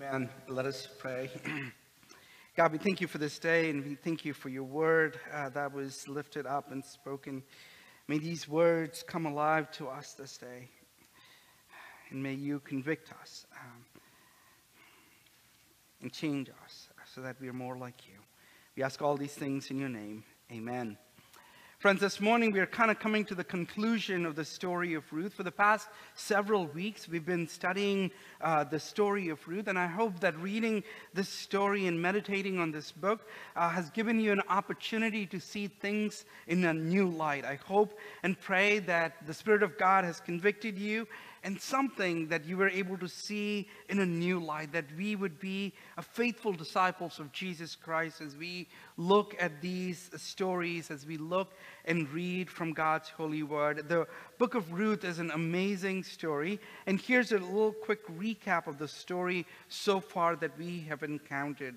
Amen. Let us pray. God, we thank you for this day and we thank you for your word uh, that was lifted up and spoken. May these words come alive to us this day. And may you convict us um, and change us so that we are more like you. We ask all these things in your name. Amen. Friends, this morning we are kind of coming to the conclusion of the story of Ruth. For the past several weeks, we've been studying uh, the story of Ruth, and I hope that reading this story and meditating on this book uh, has given you an opportunity to see things in a new light. I hope and pray that the Spirit of God has convicted you and something that you were able to see in a new light, that we would be a faithful disciples of Jesus Christ as we look at these stories, as we look and read from God's holy word. The book of Ruth is an amazing story, and here's a little quick recap of the story so far that we have encountered.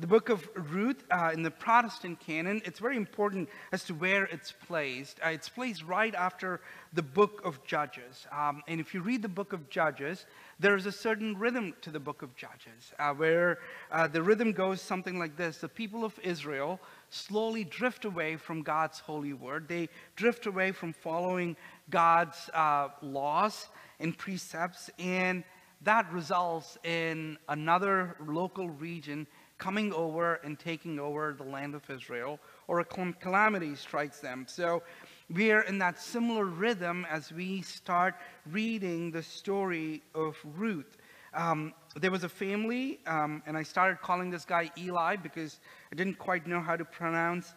The book of Ruth uh, in the Protestant canon, it's very important as to where it's placed. Uh, it's placed right after the book of Judges. Um, and if you read the book of Judges, there is a certain rhythm to the book of Judges, uh, where uh, the rhythm goes something like this The people of Israel slowly drift away from God's holy word, they drift away from following God's uh, laws and precepts, and that results in another local region coming over and taking over the land of Israel, or a calamity strikes them. So we are in that similar rhythm as we start reading the story of Ruth. Um, there was a family, um, and I started calling this guy Eli because I didn't quite know how to pronounce.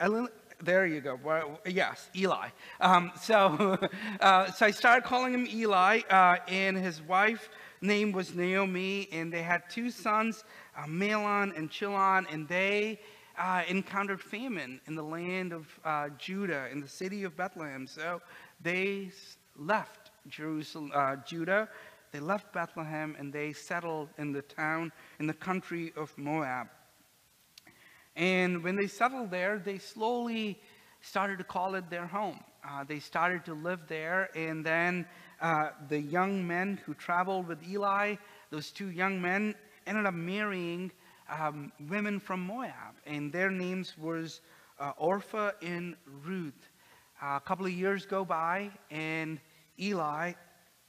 El- there you go. Well, yes, Eli. Um, so, uh, so I started calling him Eli, uh, and his wife name was Naomi, and they had two sons, uh, Mahlon and Chilion, and they uh, encountered famine in the land of uh, Judah, in the city of Bethlehem. So they left Jerusalem, uh, Judah, they left Bethlehem, and they settled in the town, in the country of Moab. And when they settled there, they slowly started to call it their home. Uh, they started to live there, and then uh, the young men who traveled with Eli, those two young men, ended up marrying um, women from Moab, and their names was uh, Orpah and Ruth. A couple of years go by, and Eli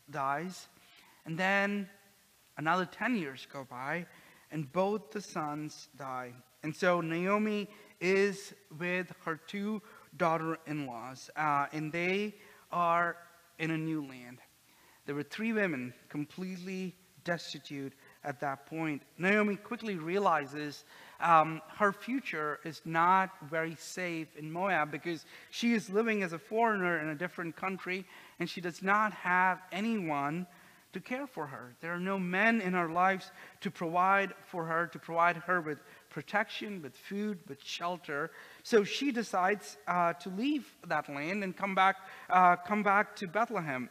dies, and then another 10 years go by, and both the sons die. And so Naomi is with her two daughter-in-laws, uh, and they are in a new land. There were three women completely destitute at that point. Naomi quickly realizes um, her future is not very safe in Moab because she is living as a foreigner in a different country and she does not have anyone to care for her. There are no men in her lives to provide for her, to provide her with protection, with food, with shelter. So she decides uh, to leave that land and come back, uh, come back to Bethlehem.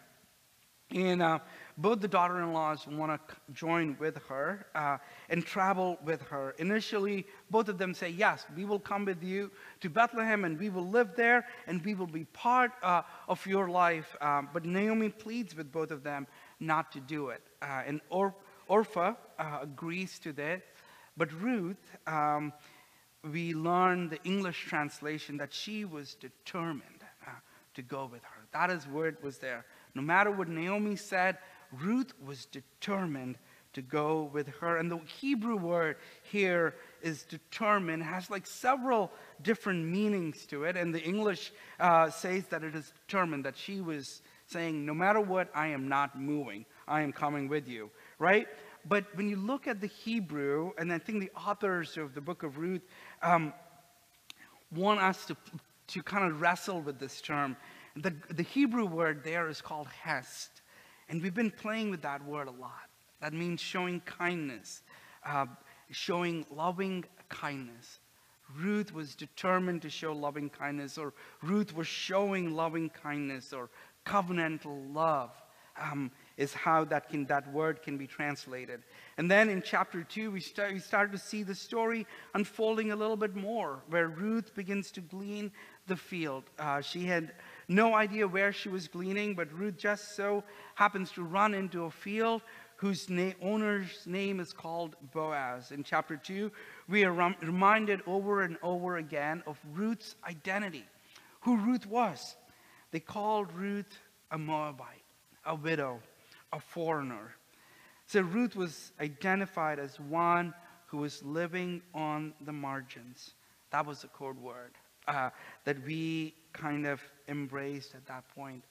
And uh, both the daughter-in-laws want to join with her uh, and travel with her. Initially, both of them say, yes, we will come with you to Bethlehem and we will live there and we will be part uh, of your life. Um, but Naomi pleads with both of them not to do it. Uh, and or- Orpah uh, agrees to this. But Ruth, um, we learn the English translation that she was determined uh, to go with her. That is word was there. No matter what Naomi said, Ruth was determined to go with her. And the Hebrew word here is determined, has like several different meanings to it. And the English uh, says that it is determined, that she was saying, no matter what, I am not moving. I am coming with you, right? But when you look at the Hebrew, and I think the authors of the book of Ruth um, want us to, to kind of wrestle with this term. The, the Hebrew word there is called hest. And we've been playing with that word a lot. That means showing kindness, uh, showing loving kindness. Ruth was determined to show loving kindness, or Ruth was showing loving kindness, or covenantal love um, is how that, can, that word can be translated. And then in chapter 2, we, start, we start to see the story unfolding a little bit more, where Ruth begins to glean the field. Uh, she had no idea where she was gleaning, but Ruth just so happens to run into a field whose na- owner's name is called Boaz. In chapter 2, we are rem- reminded over and over again of Ruth's identity, who Ruth was. They called Ruth a Moabite, a widow, a foreigner. So Ruth was identified as one who was living on the margins. That was the code word uh, that we kind of embraced at that point.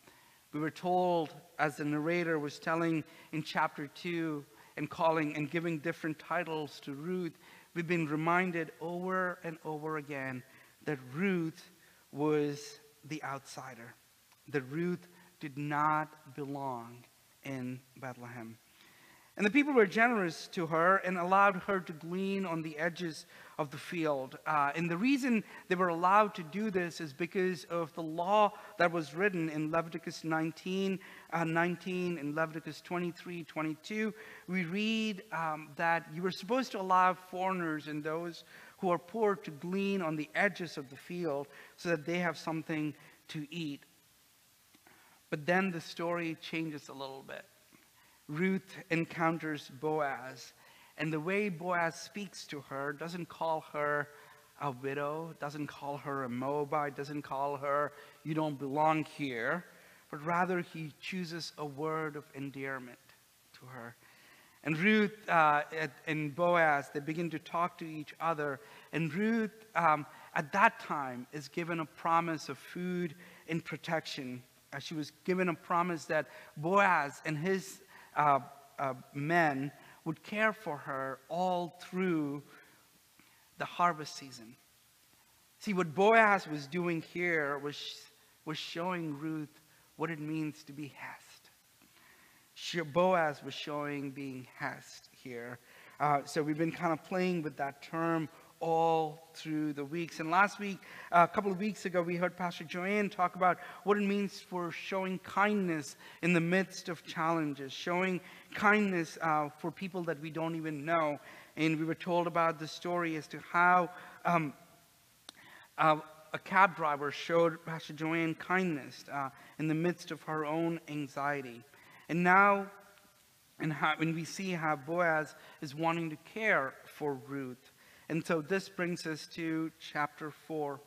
We were told, as the narrator was telling in chapter 2 and calling and giving different titles to Ruth, we've been reminded over and over again that Ruth was the outsider, that Ruth did not belong in Bethlehem. And the people were generous to her and allowed her to glean on the edges of the field. Uh, and the reason they were allowed to do this is because of the law that was written in Leviticus 19, uh, 19 and Leviticus 23, 22. We read um, that you were supposed to allow foreigners and those who are poor to glean on the edges of the field so that they have something to eat. But then the story changes a little bit. Ruth encounters Boaz, and the way Boaz speaks to her doesn't call her a widow, doesn't call her a Moabite, doesn't call her, you don't belong here, but rather he chooses a word of endearment to her. And Ruth uh, and Boaz, they begin to talk to each other. And Ruth, um, at that time, is given a promise of food and protection. Uh, she was given a promise that Boaz and his uh, uh, men would care for her all through the harvest season. See, what Boaz was doing here was, was showing Ruth what it means to be Hest. Boaz was showing being Hest here. Uh, so we've been kind of playing with that term all through the weeks. And last week, a couple of weeks ago, we heard Pastor Joanne talk about what it means for showing kindness in the midst of challenges, showing kindness uh, for people that we don't even know. And we were told about the story as to how um, uh, a cab driver showed Pastor Joanne kindness uh, in the midst of her own anxiety. And now, and when we see how Boaz is wanting to care for Ruth. And so this brings us to chapter 4.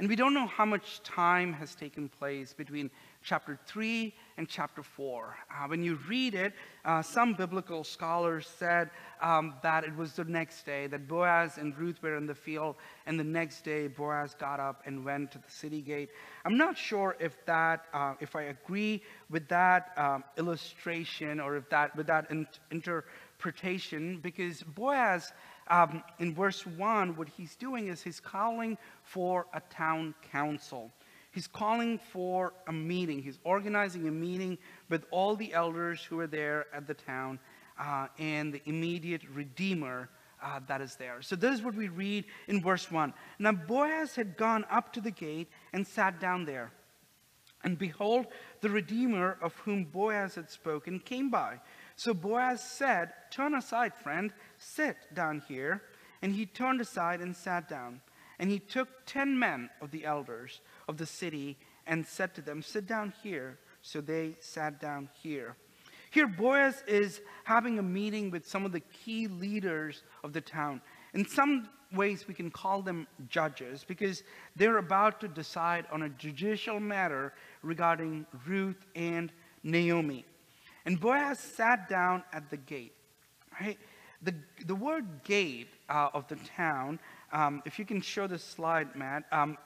And we don't know how much time has taken place between chapter 3 and chapter 4. Uh, when you read it, uh, some biblical scholars said um, that it was the next day, that Boaz and Ruth were in the field, and the next day Boaz got up and went to the city gate. I'm not sure if that, uh, if I agree with that um, illustration or if that, with that in- interpretation, because Boaz um, in verse 1, what he's doing is he's calling for a town council. He's calling for a meeting. He's organizing a meeting with all the elders who are there at the town uh, and the immediate redeemer uh, that is there. So, this is what we read in verse 1. Now, Boaz had gone up to the gate and sat down there. And behold, the redeemer of whom Boaz had spoken came by. So Boaz said, Turn aside, friend, sit down here. And he turned aside and sat down. And he took ten men of the elders of the city and said to them, Sit down here. So they sat down here. Here, Boaz is having a meeting with some of the key leaders of the town. In some ways, we can call them judges because they're about to decide on a judicial matter regarding Ruth and Naomi. And Boaz sat down at the gate. Right? The, the word gate uh, of the town, um, if you can show the slide, Matt, um,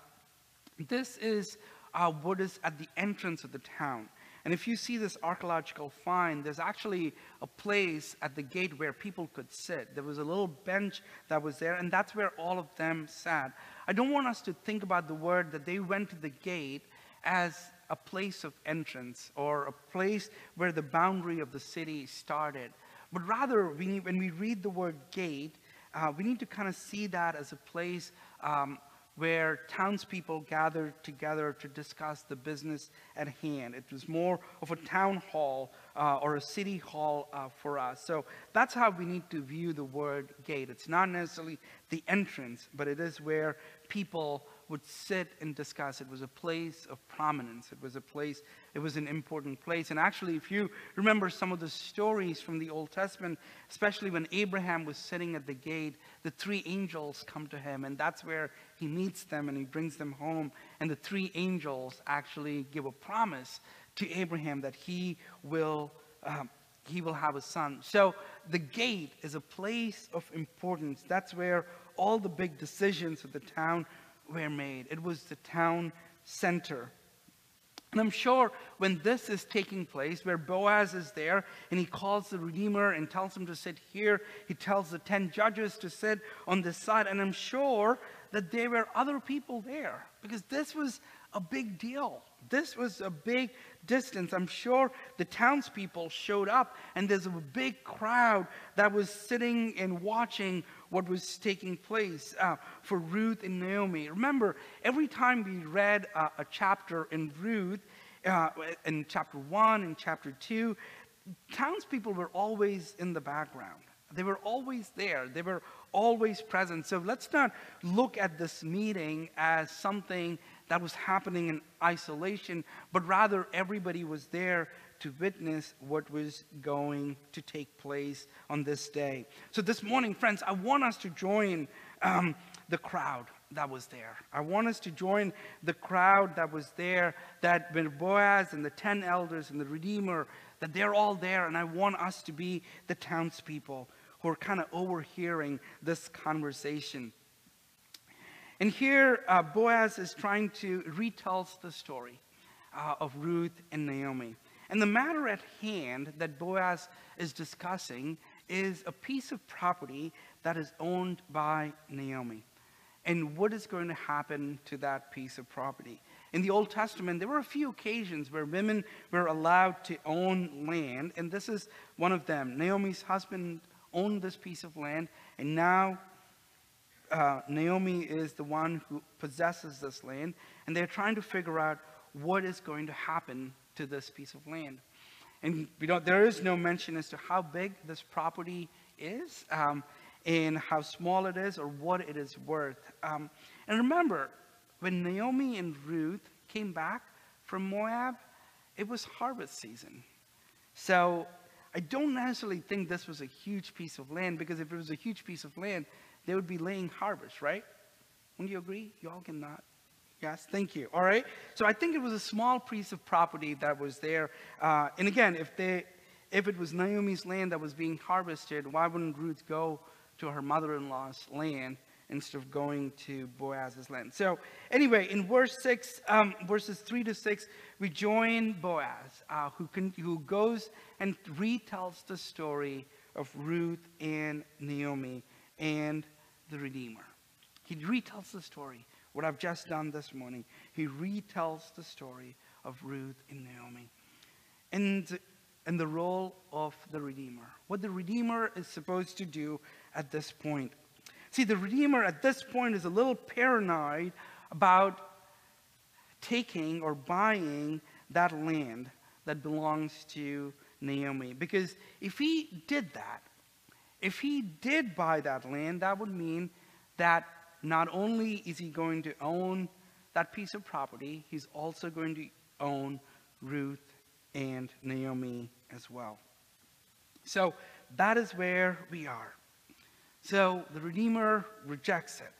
this is uh, what is at the entrance of the town. And if you see this archaeological find, there's actually a place at the gate where people could sit. There was a little bench that was there, and that's where all of them sat. I don't want us to think about the word that they went to the gate as a place of entrance or a place where the boundary of the city started. But rather, we need, when we read the word gate, uh, we need to kind of see that as a place um, where townspeople gathered together to discuss the business at hand. It was more of a town hall uh, or a city hall uh, for us. So that's how we need to view the word gate. It's not necessarily the entrance, but it is where people would sit and discuss. It was a place of prominence. It was a place, it was an important place. And actually, if you remember some of the stories from the Old Testament, especially when Abraham was sitting at the gate, the three angels come to him, and that's where he meets them and he brings them home. And the three angels actually give a promise to Abraham that he will. Um, he will have a son. So the gate is a place of importance. That's where all the big decisions of the town were made. It was the town center. And I'm sure when this is taking place, where Boaz is there and he calls the Redeemer and tells him to sit here, he tells the 10 judges to sit on this side. And I'm sure that there were other people there because this was a big deal. This was a big distance. I'm sure the townspeople showed up, and there's a big crowd that was sitting and watching what was taking place uh, for Ruth and Naomi. Remember, every time we read uh, a chapter in Ruth, uh, in chapter 1 and chapter 2, townspeople were always in the background. They were always there. They were always present. So let's not look at this meeting as something that was happening in isolation, but rather everybody was there to witness what was going to take place on this day. So, this morning, friends, I want us to join um, the crowd that was there. I want us to join the crowd that was there, that when Boaz and the 10 elders and the Redeemer, that they're all there, and I want us to be the townspeople who are kind of overhearing this conversation. And here, uh, Boaz is trying to retell the story uh, of Ruth and Naomi. And the matter at hand that Boaz is discussing is a piece of property that is owned by Naomi. And what is going to happen to that piece of property? In the Old Testament, there were a few occasions where women were allowed to own land, and this is one of them. Naomi's husband owned this piece of land, and now uh, Naomi is the one who possesses this land, and they're trying to figure out what is going to happen to this piece of land. And we don't, there is no mention as to how big this property is, um, and how small it is, or what it is worth. Um, and remember, when Naomi and Ruth came back from Moab, it was harvest season. So I don't necessarily think this was a huge piece of land, because if it was a huge piece of land, they would be laying harvest, right? Wouldn't you agree? You all cannot. Yes, thank you. All right. So I think it was a small piece of property that was there. Uh, and again, if they, if it was Naomi's land that was being harvested, why wouldn't Ruth go to her mother-in-law's land instead of going to Boaz's land? So anyway, in verse six, um, verses three to six, we join Boaz, uh, who can, who goes and retells the story of Ruth and Naomi and the Redeemer. He retells the story, what I've just done this morning. He retells the story of Ruth and Naomi. And, and the role of the Redeemer. What the Redeemer is supposed to do at this point. See, the Redeemer at this point is a little paranoid about taking or buying that land that belongs to Naomi. Because if he did that, if he did buy that land, that would mean that not only is he going to own that piece of property, he's also going to own Ruth and Naomi as well. So that is where we are. So the Redeemer rejects it,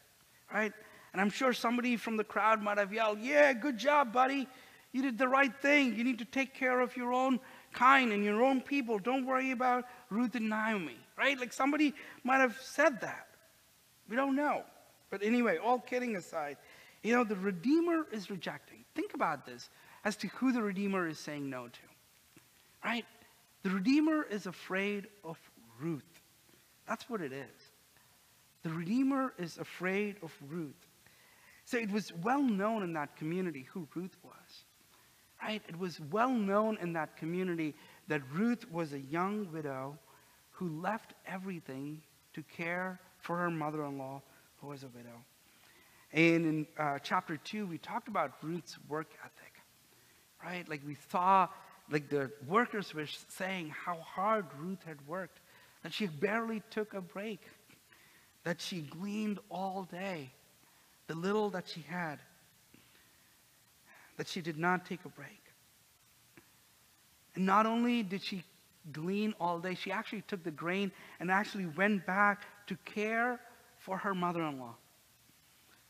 right? And I'm sure somebody from the crowd might have yelled, Yeah, good job, buddy. You did the right thing. You need to take care of your own kind and your own people. Don't worry about Ruth and Naomi right? Like somebody might have said that. We don't know. But anyway, all kidding aside, you know, the Redeemer is rejecting. Think about this as to who the Redeemer is saying no to, right? The Redeemer is afraid of Ruth. That's what it is. The Redeemer is afraid of Ruth. So it was well known in that community who Ruth was, right? It was well known in that community that Ruth was a young widow who left everything to care for her mother in law, who was a widow. And in uh, chapter 2, we talked about Ruth's work ethic, right? Like we saw, like the workers were saying how hard Ruth had worked, that she barely took a break, that she gleaned all day, the little that she had, that she did not take a break. And not only did she glean all day, she actually took the grain and actually went back to care for her mother in law.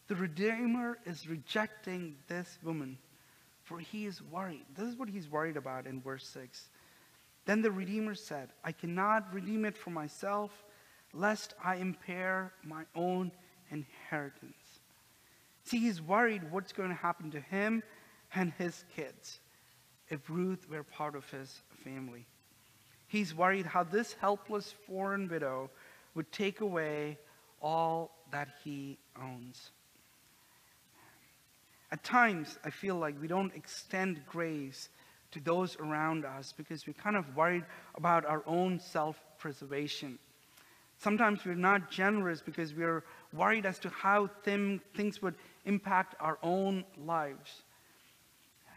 The Redeemer is rejecting this woman, for he is worried. This is what he's worried about in verse 6. Then the Redeemer said, I cannot redeem it for myself, lest I impair my own inheritance. See, he's worried what's going to happen to him and his kids if Ruth were part of his family. He's worried how this helpless foreign widow would take away all that he owns. At times, I feel like we don't extend grace to those around us because we're kind of worried about our own self preservation. Sometimes we're not generous because we're worried as to how things would impact our own lives.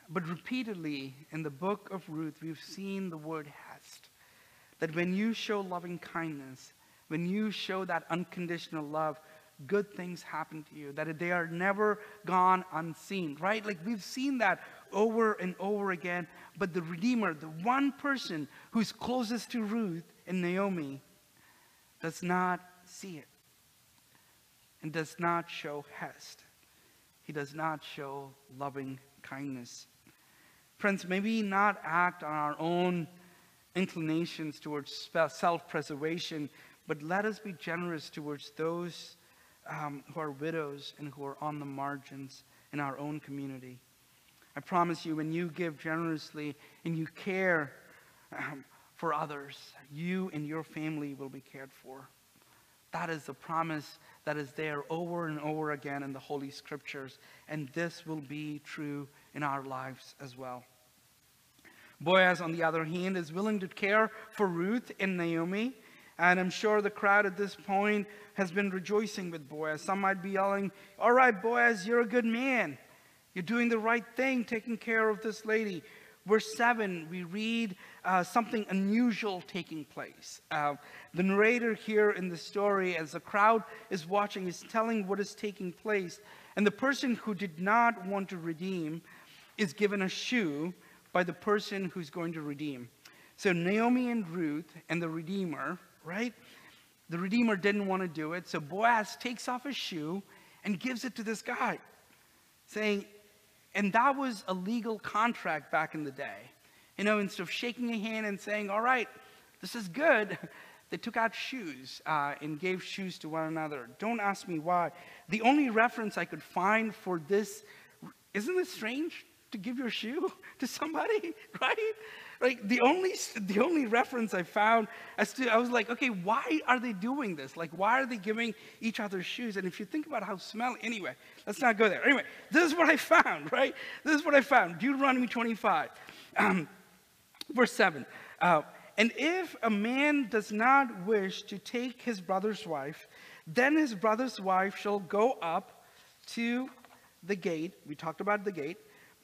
But repeatedly in the book of Ruth, we've seen the word hest. That when you show loving kindness, when you show that unconditional love, good things happen to you, that they are never gone unseen, right? Like we've seen that over and over again. But the Redeemer, the one person who's closest to Ruth and Naomi, does not see it and does not show hest. He does not show loving kindness. Friends, maybe not act on our own inclinations towards self preservation, but let us be generous towards those um, who are widows and who are on the margins in our own community. I promise you, when you give generously and you care um, for others, you and your family will be cared for. That is the promise that is there over and over again in the Holy Scriptures, and this will be true in our lives as well. Boaz, on the other hand, is willing to care for Ruth and Naomi and I'm sure the crowd at this point has been rejoicing with Boaz. Some might be yelling, All right, Boaz, you're a good man. You're doing the right thing, taking care of this lady. Verse 7, we read uh, something unusual taking place. Uh, the narrator here in the story, as the crowd is watching, is telling what is taking place. And the person who did not want to redeem is given a shoe by the person who's going to redeem. So Naomi and Ruth and the Redeemer right? The Redeemer didn't want to do it, so Boaz takes off his shoe and gives it to this guy, saying, and that was a legal contract back in the day. You know, instead of shaking a hand and saying, all right, this is good, they took out shoes uh, and gave shoes to one another. Don't ask me why. The only reference I could find for this, isn't this strange to give your shoe to somebody, right? Like the only the only reference I found as to I was like, okay, why are they doing this? Like, why are they giving each other shoes? And if you think about how smell, anyway, let's not go there. Anyway, this is what I found, right? This is what I found. Deuteronomy 25, um, verse 7. Uh, and if a man does not wish to take his brother's wife, then his brother's wife shall go up to the gate. We talked about the gate.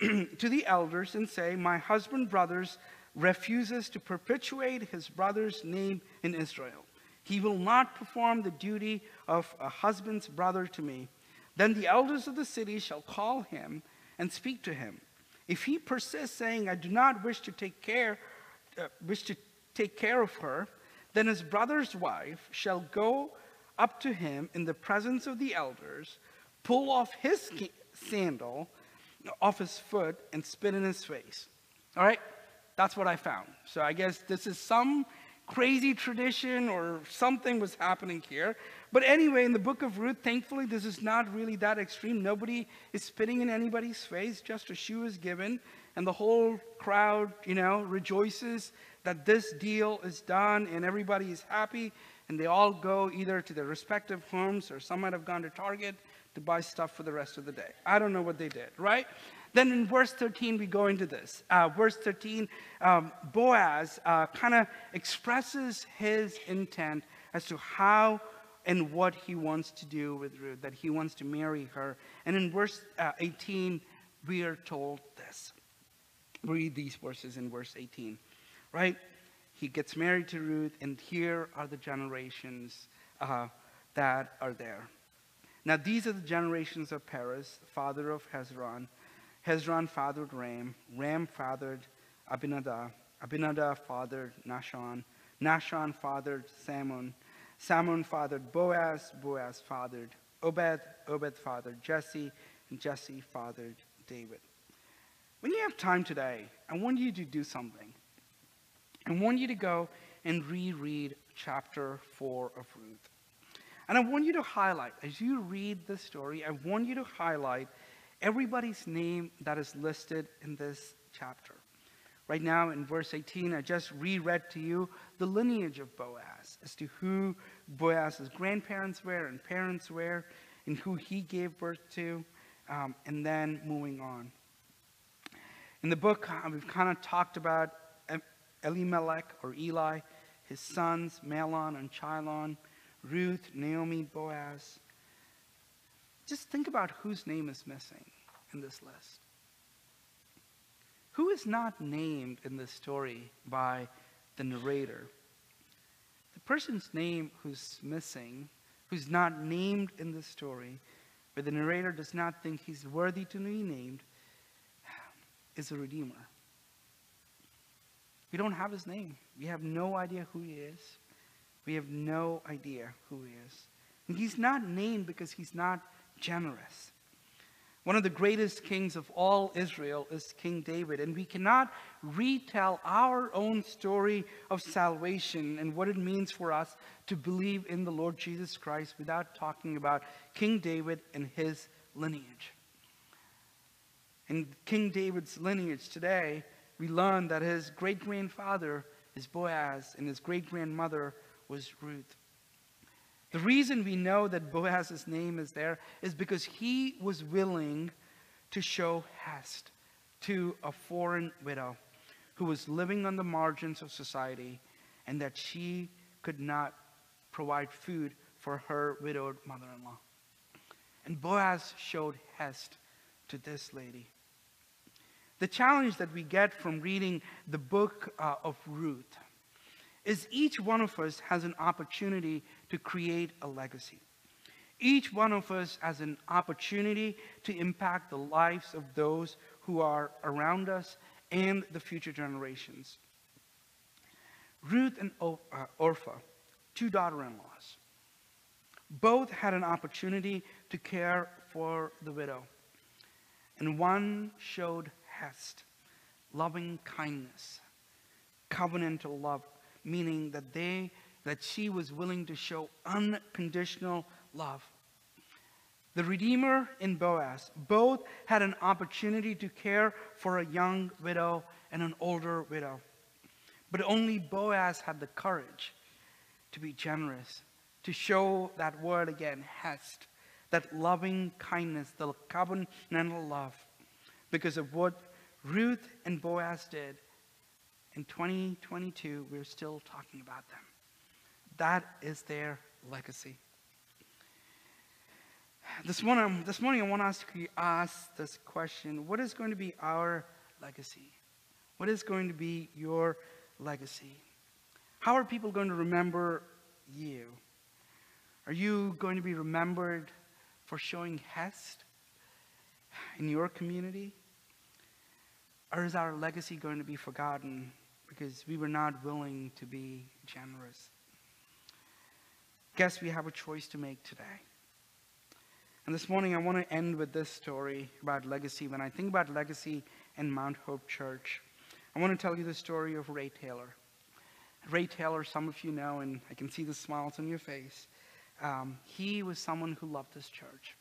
to the elders and say, My husband, brothers, refuses to perpetuate his brother's name in Israel. He will not perform the duty of a husband's brother to me. Then the elders of the city shall call him and speak to him. If he persists, saying, I do not wish to take care, uh, wish to take care of her, then his brother's wife shall go up to him in the presence of the elders, pull off his sandal off his foot, and spit in his face. All right? That's what I found. So I guess this is some crazy tradition or something was happening here. But anyway, in the book of Ruth, thankfully, this is not really that extreme. Nobody is spitting in anybody's face, just a shoe is given, and the whole crowd, you know, rejoices that this deal is done and everybody is happy, and they all go either to their respective homes or some might have gone to Target to buy stuff for the rest of the day. I don't know what they did, right? Then in verse 13, we go into this. Uh, verse 13, um, Boaz uh, kind of expresses his intent as to how and what he wants to do with Ruth, that he wants to marry her. And in verse uh, 18, we are told this. Read these verses in verse 18, right? He gets married to Ruth, and here are the generations uh, that are there. Now these are the generations of Perez, father of Hezron. Hezron fathered Ram. Ram fathered Abinadab. Abinadab fathered Nahshon. Nahshon fathered Salmon. Salmon fathered Boaz. Boaz fathered Obed. Obed fathered Jesse. And Jesse fathered David. When you have time today, I want you to do something. I want you to go and reread chapter 4 of Ruth. And I want you to highlight, as you read the story, I want you to highlight everybody's name that is listed in this chapter. Right now, in verse 18, I just reread to you the lineage of Boaz as to who Boaz's grandparents were and parents were, and who he gave birth to, um, and then moving on. In the book, uh, we've kind of talked about Elimelech or Eli, his sons, Mahlon and Chilion, Ruth, Naomi, Boaz. Just think about whose name is missing in this list. Who is not named in this story by the narrator? The person's name who's missing, who's not named in the story, but the narrator does not think he's worthy to be named, is a redeemer. We don't have his name. We have no idea who he is. We have no idea who he is. And he's not named because he's not generous. One of the greatest kings of all Israel is King David, and we cannot retell our own story of salvation and what it means for us to believe in the Lord Jesus Christ without talking about King David and his lineage. In King David's lineage today, we learn that his great grandfather is Boaz and his great grandmother was Ruth. The reason we know that Boaz's name is there is because he was willing to show hest to a foreign widow who was living on the margins of society and that she could not provide food for her widowed mother in law. And Boaz showed hest to this lady. The challenge that we get from reading the book uh, of Ruth is each one of us has an opportunity to create a legacy. Each one of us has an opportunity to impact the lives of those who are around us and the future generations. Ruth and uh, Orpah, two daughter-in-laws, both had an opportunity to care for the widow. And one showed hest, loving kindness, covenantal love meaning that they that she was willing to show unconditional love. The Redeemer and Boaz both had an opportunity to care for a young widow and an older widow. But only Boaz had the courage to be generous, to show that word again, hest, that loving kindness, the covenantal love, because of what Ruth and Boaz did in 2022, we're still talking about them. That is their legacy. This morning, um, this morning I want us to ask this question What is going to be our legacy? What is going to be your legacy? How are people going to remember you? Are you going to be remembered for showing hest in your community? Or is our legacy going to be forgotten because we were not willing to be generous. Guess we have a choice to make today. And this morning, I want to end with this story about legacy. When I think about legacy in Mount Hope Church, I want to tell you the story of Ray Taylor. Ray Taylor, some of you know, and I can see the smiles on your face. Um, he was someone who loved this church.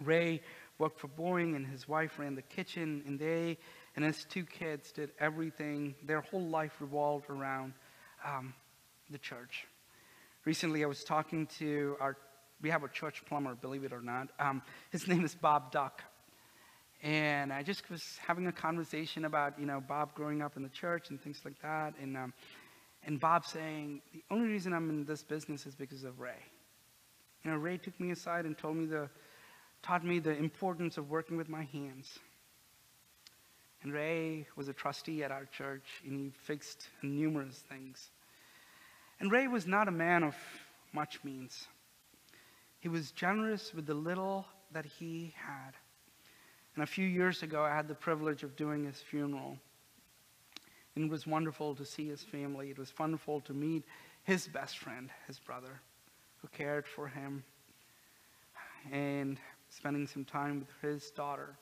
Ray worked for Boeing, and his wife ran the kitchen, and they and his two kids did everything. Their whole life revolved around um, the church. Recently, I was talking to our, we have a church plumber, believe it or not. Um, his name is Bob Duck. And I just was having a conversation about, you know, Bob growing up in the church and things like that. And, um, and Bob saying, the only reason I'm in this business is because of Ray. You know, Ray took me aside and told me the, taught me the importance of working with my hands. And Ray was a trustee at our church, and he fixed numerous things. And Ray was not a man of much means. He was generous with the little that he had. And a few years ago, I had the privilege of doing his funeral. And it was wonderful to see his family. It was wonderful to meet his best friend, his brother, who cared for him, and spending some time with his daughter.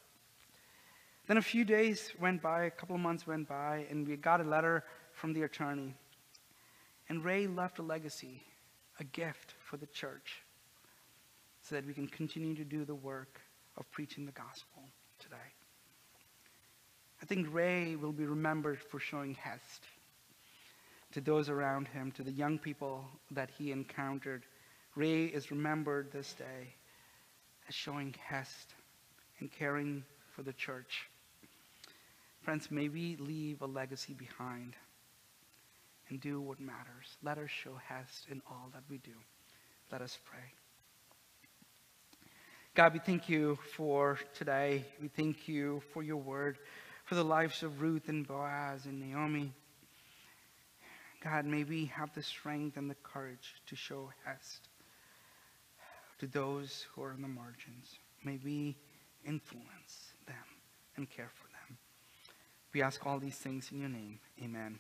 Then a few days went by, a couple of months went by, and we got a letter from the attorney. And Ray left a legacy, a gift for the church, so that we can continue to do the work of preaching the gospel today. I think Ray will be remembered for showing hest to those around him, to the young people that he encountered. Ray is remembered this day as showing hest and caring for the church. Friends, may we leave a legacy behind and do what matters. Let us show hest in all that we do. Let us pray. God, we thank you for today. We thank you for your word, for the lives of Ruth and Boaz and Naomi. God, may we have the strength and the courage to show hest to those who are in the margins. May we influence them and care for them. We ask all these things in your name. Amen.